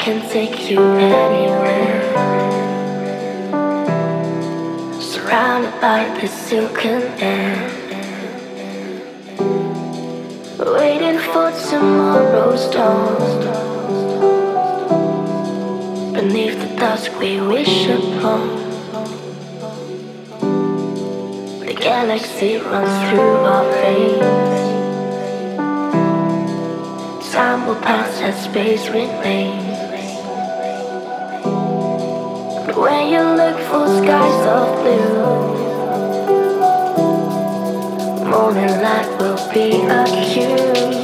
can take you anywhere. Surrounded by the silken air. Waiting for tomorrow's dawn. Beneath the dusk we wish upon. The galaxy runs through our veins. Time will pass and space remains. When you look for skies of blue, morning light will be a cue.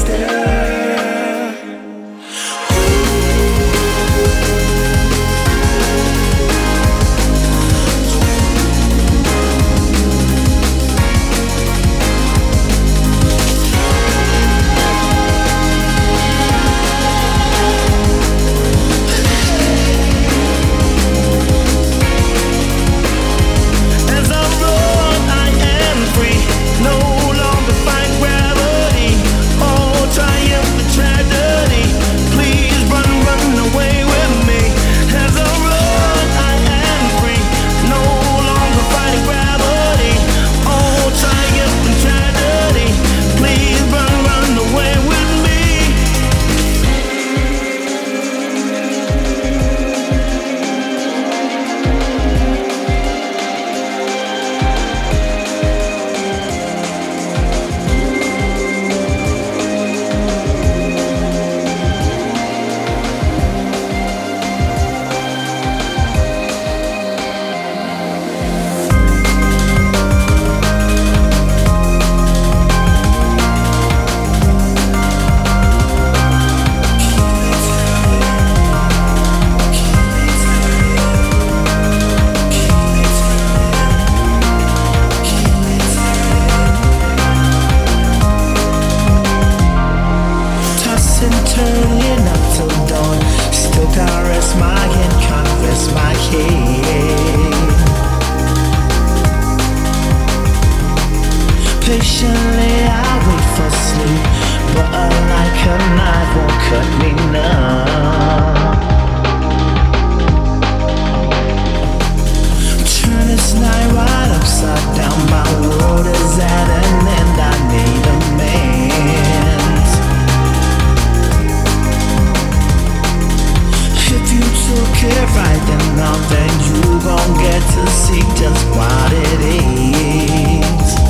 stay. Patiently I wait for sleep But a light can knife won't cut me now. Turn this night right upside down My world is at an end I need a man If you took it right then now Then you gon' get to see just what it is